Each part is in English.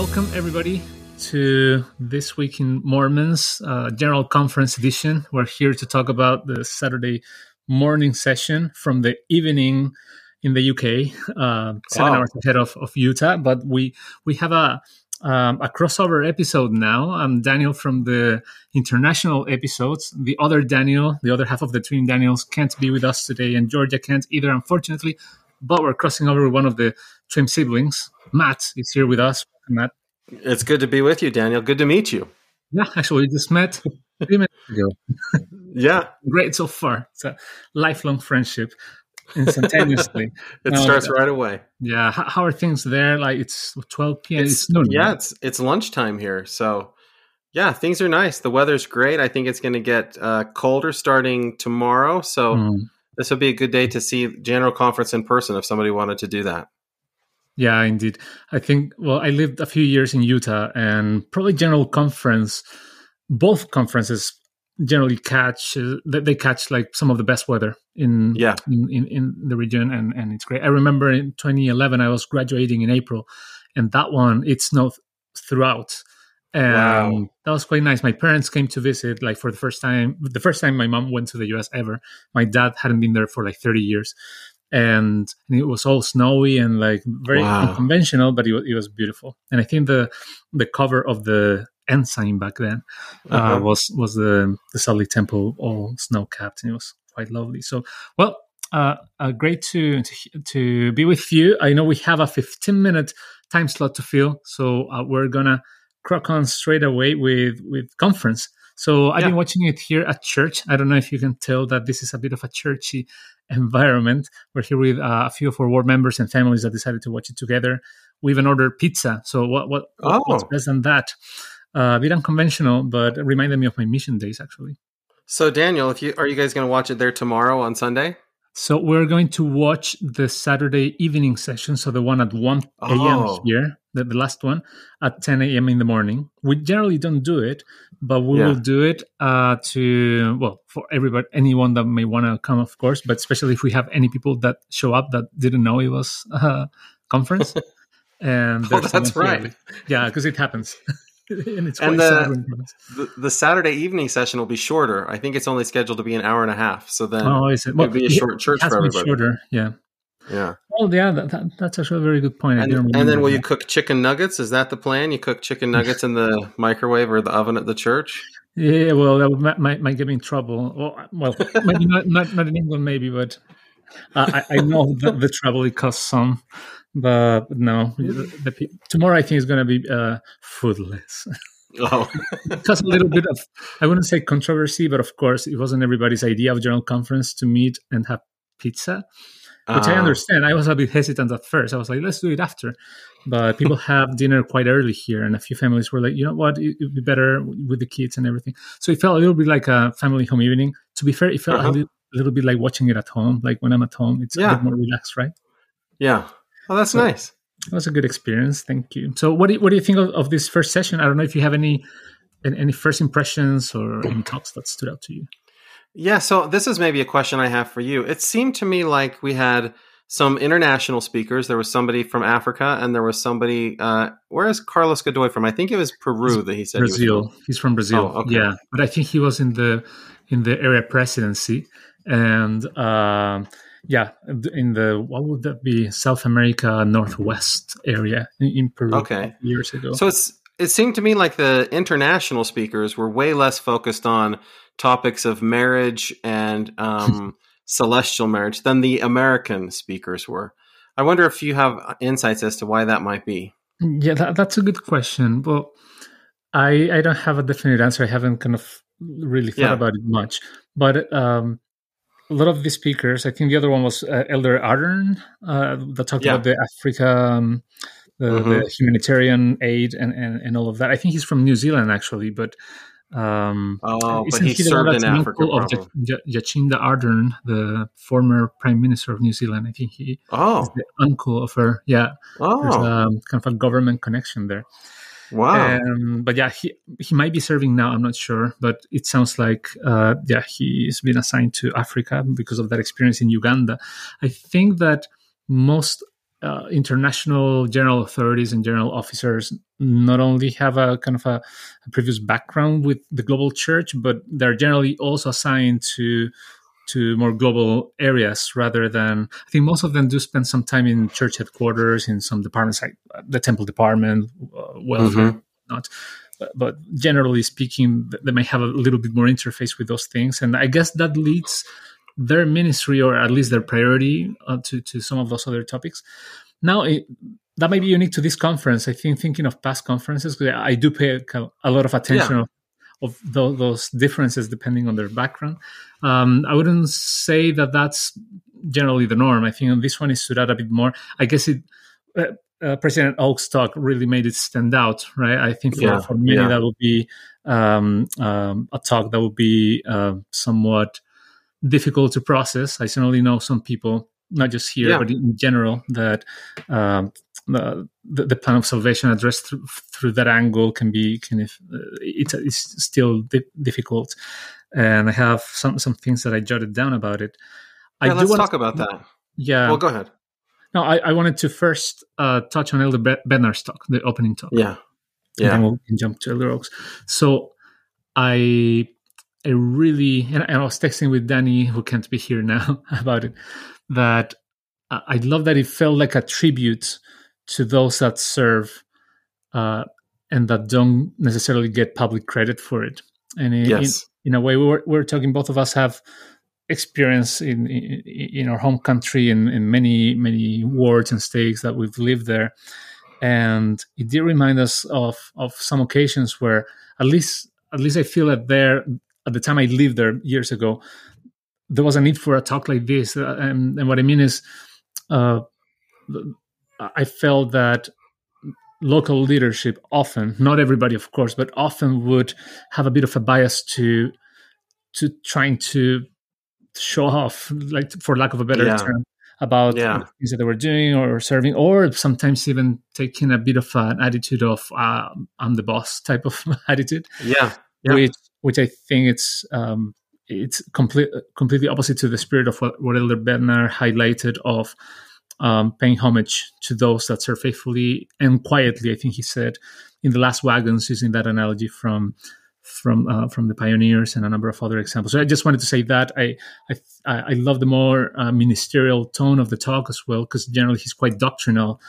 welcome everybody to this week in Mormons uh, General Conference edition. We're here to talk about the Saturday morning session from the evening in the UK, uh, seven Wow. hours ahead of, of Utah. But we we have a um, a crossover episode now. I'm Daniel from the international episodes. The other Daniel, the other half of the twin Daniels, can't be with us today, and Georgia can't either, unfortunately. But we're crossing over with one of the twin siblings. Matt is here with us. Matt. It's good to be with you, Daniel. Good to meet you. Yeah, actually, we just met three minutes ago. Yeah, Great so far. It's a lifelong friendship instantaneously. it No, starts right away. yeah, how, how are things there? Like it's 12 p.m. It's, It's, yeah, right? it's it's lunchtime here, so yeah, things are nice. The weather's great. I think it's going to get uh, colder starting tomorrow, so Mm. this would be a good day to see General Conference in person if somebody wanted to do that. Yeah, indeed. I think, well, I lived a few years in Utah and probably General Conference, both conferences generally catch, uh, they they catch like some of the best weather in, Yeah. in, in, in the region and, and it's great. I remember in 2011, I was graduating in April and that one, it snowed throughout. And Wow. that was quite nice. My parents came to visit like for the first time, the first time my mom went to the US ever. My dad hadn't been there for like 30 years. And, and it was all snowy and like very Wow. unconventional, but it was, it was beautiful. And I think the the cover of the ensign back then uh, Uh-huh. was was the the Lake Temple all snow capped, and it was quite lovely. So, well, uh, uh, great to, to to be with you. I know we have a 15 minute time slot to fill, so uh, we're gonna crack on straight away with with conference. So I've Yeah. been watching it here at church. I don't know if you can tell that this is a bit of a churchy environment. We're here with uh, a few of our ward members and families that decided to watch it together. We even ordered pizza. So what what what- what's Oh. best than that? Uh, a bit unconventional, but it reminded me of my mission days actually. So, Daniel, if you are you guys going to watch it there tomorrow on Sunday? So we're going to watch the Saturday evening session, so the one at 1 a.m. Oh. here, the, the last one at 10 a.m. in the morning. We generally don't do it, but we Yeah. will do it uh, to, well, for everybody, anyone that may want to come, of course, but especially if we have any people that show up that didn't know it was a conference. and Oh, that's someone here. right. Yeah, because it happens. and it's And the- sad when it happens. The, the Saturday evening session will be shorter. I think it's only scheduled to be an hour and a half. So then Oh, is it? it'll be a short church for everybody. shorter, yeah. Yeah. Oh, yeah, that, that, that's actually a very good point. And, and then will that. you cook chicken nuggets? Is that the plan? You cook chicken nuggets in the microwave or the oven at the church? Yeah, well, that would, might, might get me in trouble. Well, well maybe not, not not in England, maybe, but uh, I, I know the, the trouble it costs some. But no, the, the, tomorrow I think is going to be uh, foodless. Oh, it caused a little bit of, I wouldn't say controversy, but of course, it wasn't everybody's idea of general conference to meet and have pizza, which I Ah. understand. I was a bit hesitant at first. I was like, let's do it after. But people have dinner quite early here, and a few families were like, you know what, it would be better with the kids and everything. So it felt a little bit like a family home evening. To be fair, it felt Uh-huh. a, little, a little bit like watching it at home. Like when I'm at home, it's a bit more relaxed, right? Yeah. Oh, that's So- nice. That was a good experience. Thank you. So, what do you, what do you think of, of this first session? I don't know if you have any any any first impressions or any talks that stood out to you. Yeah. So this is maybe a question I have for you. It seemed to me like we had some international speakers. There was somebody from Africa, and there was somebody. Uh, where is Carlos Godoy from? I think it was Peru that he said he was Brazil. from. He's from Brazil. Oh, okay. Yeah, but I think he was in the in the area presidency, and um, yeah, in the what would that be? South America Northwest area in, in Peru. Okay. years ago. So it's it seemed to me like the international speakers were way less focused on topics of marriage and um, celestial marriage than the American speakers were. I wonder if you have insights as to why that might be. Yeah, that, that's a good question. Well, I I don't have a definite answer. I haven't kind of really thought Yeah. about it much. But um, a lot of the speakers, I think the other one was uh, Elder Ardern uh, that talked Yeah. about the Africa, um, the, Mhm. the humanitarian aid and, and and all of that. I think he's from New Zealand actually, but. Um, Oh, but he the served in Africa, of Ja- Jacinda Ardern, the former prime minister of New Zealand? I think he is Oh, the uncle of her. Yeah, oh, um, kind of a government connection there. wow. Um, but yeah, he he might be serving now. I'm not sure, but it sounds like uh, yeah, he's been assigned to Africa because of that experience in Uganda. I think that most uh, international general authorities and general officers not only have a kind of a, a, previous background with the global church, but they're generally also assigned to to more global areas rather than I think most of them do spend some time in church headquarters in some departments like the temple department, uh, welfare, mm-hmm. not. But, but generally speaking, they may have a little bit more interface with those things, and I guess that leads their ministry or at least their priority uh, to to some of those other topics. Now, it, that may be unique to this conference. I think thinking of past conferences, I do pay a lot of attention yeah. of, of those, those, differences depending on their background. Um, I wouldn't say that that's generally the norm. I think on this one it stood out a bit more. I guess it. Uh, uh, President Oaks' talk really made it stand out, right? I think for, yeah, for many yeah. that would be um, um, a talk that would be uh, somewhat difficult to process. I certainly know some people, not just here, yeah. but in general, that um, the, the plan of salvation addressed through, through that angle can be kind of uh, it's, it's still di- difficult. And I have some some things that I jotted down about it. Yeah, I let's talk to, about that. Yeah. Well, go ahead. No, I, I wanted to first uh, touch on Elder Bednar's talk, the opening talk. Yeah. Yeah. And then we'll jump to Elder Oaks. So I I really, and I was texting with Danny, who can't be here now, about it, that I love that it felt like a tribute to those that serve uh, and that don't necessarily get public credit for it. And in, yes. in, in a way, we we're, we're talking, both of us have experience in, in, in our home country and in many, many wards and states that we've lived there. And it did remind us of, of some occasions where at least at least I feel that there at the time I lived there years ago, there was a need for a talk like this. Uh, and, and, what I mean is, uh, I felt that local leadership often, not everybody, of course, but often would have a bit of a bias to to trying to show off, like for lack of a better yeah. term, about yeah. things that they were doing or serving, or sometimes even taking a bit of an attitude of uh, "I'm the boss" type of attitude. Yeah, yeah. which which I think it's um, it's complete, completely opposite to the spirit of what, what Elder Bednar highlighted of um, paying homage to those that serve faithfully and quietly. I think he said in the last wagons, using that analogy from from uh, from the pioneers and a number of other examples. So I just wanted to say that I I, I love the more uh, ministerial tone of the talk as well because generally he's quite doctrinal,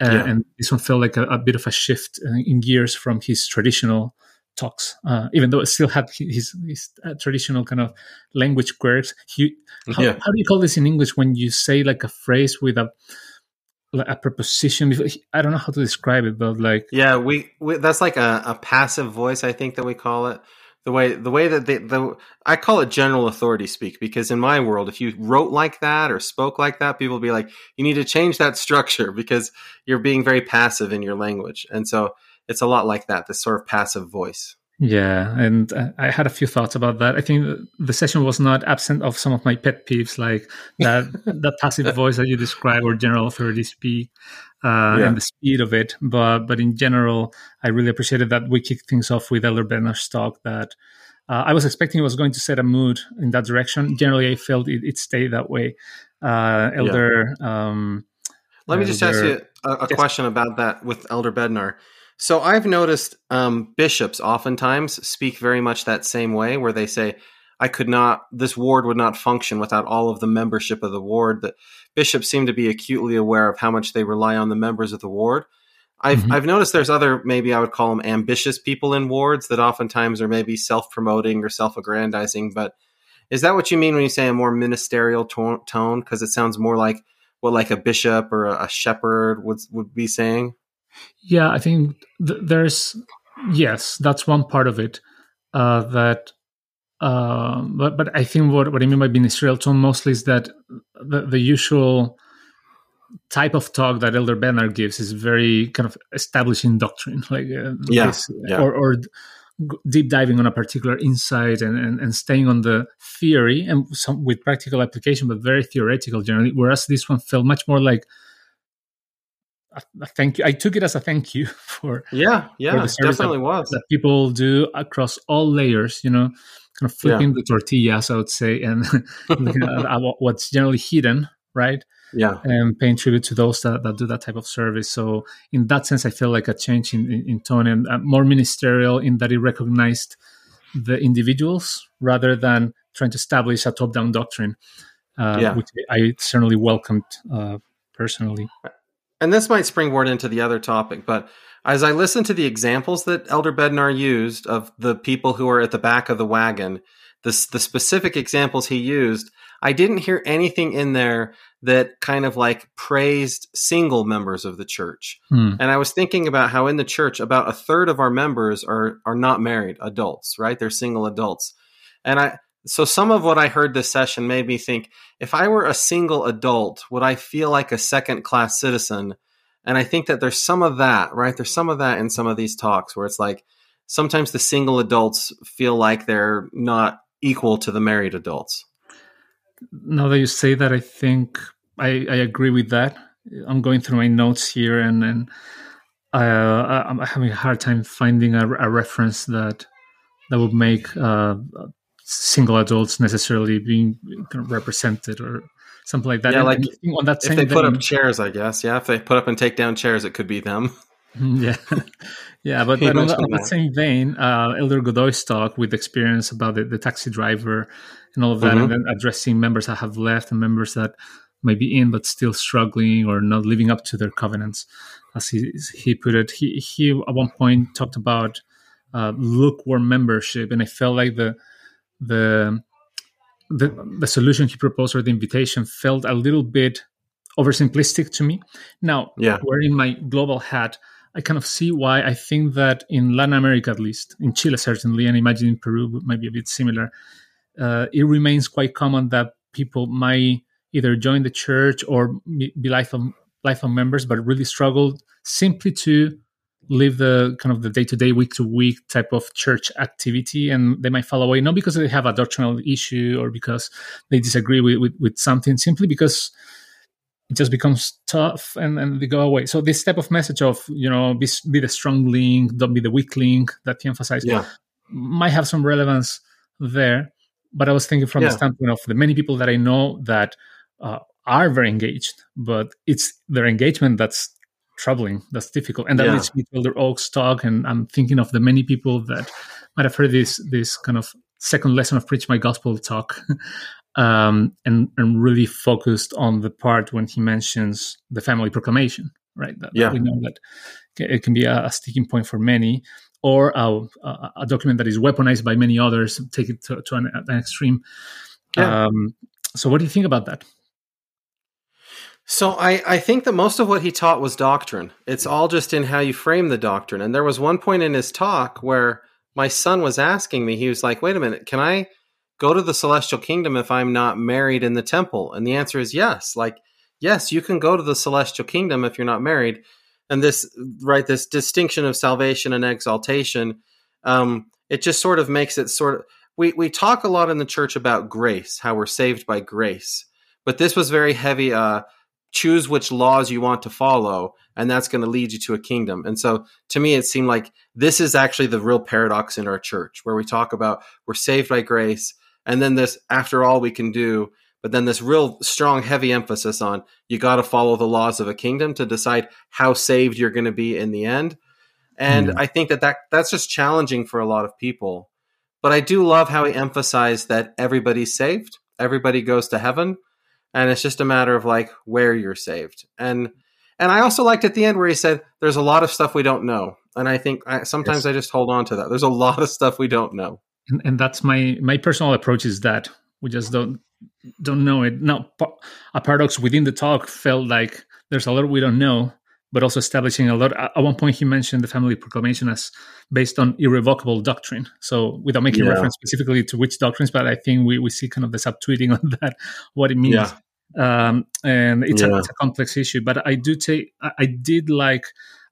uh, yeah. and this one felt like a, a, bit of a shift uh, in gears from his traditional talks, uh, even though it still had his, his uh, traditional kind of language quirks. He, how, yeah. how, do you call this in English when you say like a phrase with a like a preposition? I don't know how to describe it, but like yeah, we, we that's like a, a, passive voice. I think that we call it the way the way that they the I call it general authority speak because in my world, if you wrote like that or spoke like that, people would be like, you need to change that structure because you're being very passive in your language, and so it's a lot like that, this sort of passive voice. Yeah, and I had a few thoughts about that. I think the session was not absent of some of my pet peeves, like that that passive voice that you describe or general authority speak, uh, yeah. and the speed of it. But but in general, I really appreciated that we kicked things off with Elder Bednar's talk. That uh, I was expecting it was going to set a mood in that direction. Generally, I felt it, it stayed that way. Uh, Elder. Yeah. Um, Let me just ask you a, a yes. question about that with Elder Bednar. So I've noticed um, bishops oftentimes speak very much that same way, where they say, "I could not. This ward would not function without all of the membership of the ward." That bishops seem to be acutely aware of how much they rely on the members of the ward. I've mm-hmm. I've noticed there's other maybe I would call them ambitious people in wards that oftentimes are maybe self promoting or self aggrandizing. But is that what you mean when you say a more ministerial tone? Because it sounds more like what like a bishop or a, a shepherd would would be saying. Yeah, I think th- there's yes, that's one part of it. Uh, that, uh, but but I think what what I mean by ministerial tone mostly is that the, the usual type of talk that Elder Bednar gives is very kind of establishing doctrine, like uh, yeah, this, yeah. or or deep diving on a particular insight and, and, and staying on the theory and some with practical application, but very theoretical generally. Whereas this one felt much more like a, thank you. I took it as a thank you for yeah, yeah, for definitely that, was that people do across all layers. You know, kind of flipping yeah. the tortillas, I would say, and what's generally hidden, right? yeah, and paying tribute to those that, that do that type of service. So in that sense, I feel like a change in, in, in tone and uh, more ministerial in that it recognized the individuals rather than trying to establish a top-down doctrine, uh, Yeah. which I certainly welcomed uh, personally. And this might springboard into the other topic, but as I listened to the examples that Elder Bednar used of the people who are at the back of the wagon, the, the specific examples he used, I didn't hear anything in there that kind of like praised single members of the church. Hmm. And I was thinking about how in the church, about a third of our members are are not married adults, right? They're single adults. And I so some of what I heard this session made me think if I were a single adult, would I feel like a second class citizen? And I think that there's some of that, right? There's some of that in some of these talks where it's like sometimes the single adults feel like they're not equal to the married adults. Now that you say that, I think I, I agree with that. I'm going through my notes here, and and uh, I- I'm having a hard time finding a, a reference that that would make uh, single adults necessarily being kind of represented or something like that. Yeah, And- like and I think on that If they put vein- up chairs, I guess, yeah. If they put up and take down chairs, it could be them. yeah yeah but, but on, the, on that. same vein uh, elder godoy's talk with experience about the, the taxi driver and all of that Mhm. and then addressing members that have left and members that may be in but still struggling or not living up to their covenants as he, he put it he, he at one point talked about uh, lukewarm membership and i felt like the the the, the solution he proposed or the invitation felt a little bit oversimplistic to me now Yeah. wearing my global hat I kind of see why I think that in Latin America, at least in Chile, certainly, and imagine in Peru might be a bit similar. Uh, it remains quite common that people might either join the church or be lifelong lifelong members, but really struggle simply to live the kind of the day to day, week to week type of church activity, and they might fall away not because they have a doctrinal issue or because they disagree with with, with something, simply because it just becomes tough and, and they go away. So this type of message of, you know, be, be the strong link, don't be the weak link that he emphasized Yeah. might have some relevance there. But I was thinking from Yeah. the standpoint of the many people that I know that uh, are very engaged, but it's their engagement that's troubling, that's difficult. And that Yeah. leads me to Elder Oaks talk. And I'm thinking of the many people that might have heard this this kind of second lesson of Preach My Gospel talk. um, and, and really focused on the part when he mentions the family proclamation, right? That, that Yeah. we know that it can be a, a sticking point for many, or a, a, a document that is weaponized by many others, take it to, to an, an extreme. Yeah. Um, so, what do you think about that? So I, I think that most of what he taught was doctrine. It's all just in how you frame the doctrine. And there was one point in his talk where my son was asking me, he was like, wait a minute, can I go to the celestial kingdom if I'm not married in the temple? And the answer is yes. Like, yes, you can go to the celestial kingdom if you're not married. And this, right, this distinction of salvation and exaltation, um, it just sort of makes it sort of, we, we talk a lot in the church about grace, how we're saved by grace. But this was very heavy, uh, choose which laws you want to follow and that's going to lead you to a kingdom. And so to me it seemed like this is actually the real paradox in our church where we talk about we're saved by grace and then this after all we can do but then this real strong heavy emphasis on you got to follow the laws of a kingdom to decide how saved you're going to be in the end. And Yeah. i think that, that that's just challenging for a lot of people. But i do love how he emphasized that everybody's saved everybody goes to heaven and it's just a matter of like where you're saved and and i also liked at the end where he said there's a lot of stuff we don't know and i think I, sometimes Yes. i just hold on to that there's a lot of stuff we don't know And, and that's my my personal approach is that we just don't don't know it. Now, a paradox within the talk felt like there's a lot we don't know, but also establishing a lot. At one point, he mentioned the family proclamation as based on irrevocable doctrine. So, without making Yeah. reference specifically to which doctrines, but I think we, we see kind of the subtweeting on that, what it means. Yeah. Um, and it's, a, it's a complex issue, but I do take, I, did like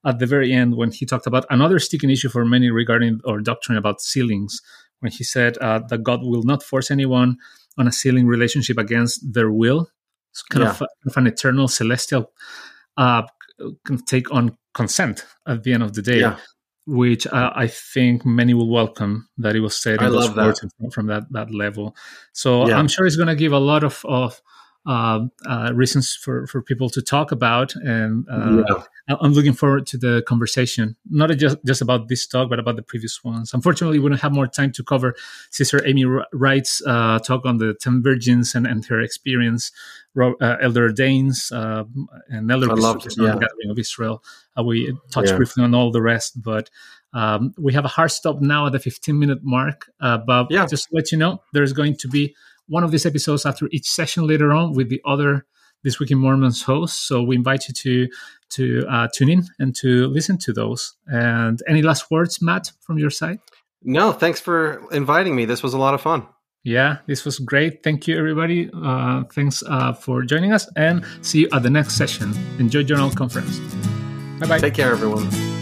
at the very end when he talked about another sticking issue for many regarding or doctrine about sealings, when he said uh, that God will not force anyone on a sealing relationship against their will. It's kind, of, kind of an eternal celestial uh, take on consent at the end of the day, yeah which uh, I think many will welcome that it was said I in those that. words from, from that, that level. So Yeah. I'm sure it's going to give a lot of, of uh, uh, reasons for, for people to talk about. And uh, yeah. I'm looking forward to the conversation, not just, just about this talk, but about the previous ones. Unfortunately, we don't have more time to cover Sister Amy Wright's uh, talk on the 10 virgins and, and her experience, uh, Elder Daines uh, and Elder Bishops yeah. Gathering of Israel. we touched yeah. briefly on all the rest, but um, we have a hard stop now at the 15 minute mark. but yeah. just to let you know, there's going to be one of these episodes after each session later on with the other this week in Mormons hosts. So we invite you to to uh, tune in and to listen to those. And any last words, Matt, from your side? No, thanks for inviting me. This was a lot of fun. Yeah, this was great. Thank you, everybody. Uh, thanks uh, for joining us, and see you at the next session. Enjoy General Conference. Bye bye. Take care, everyone.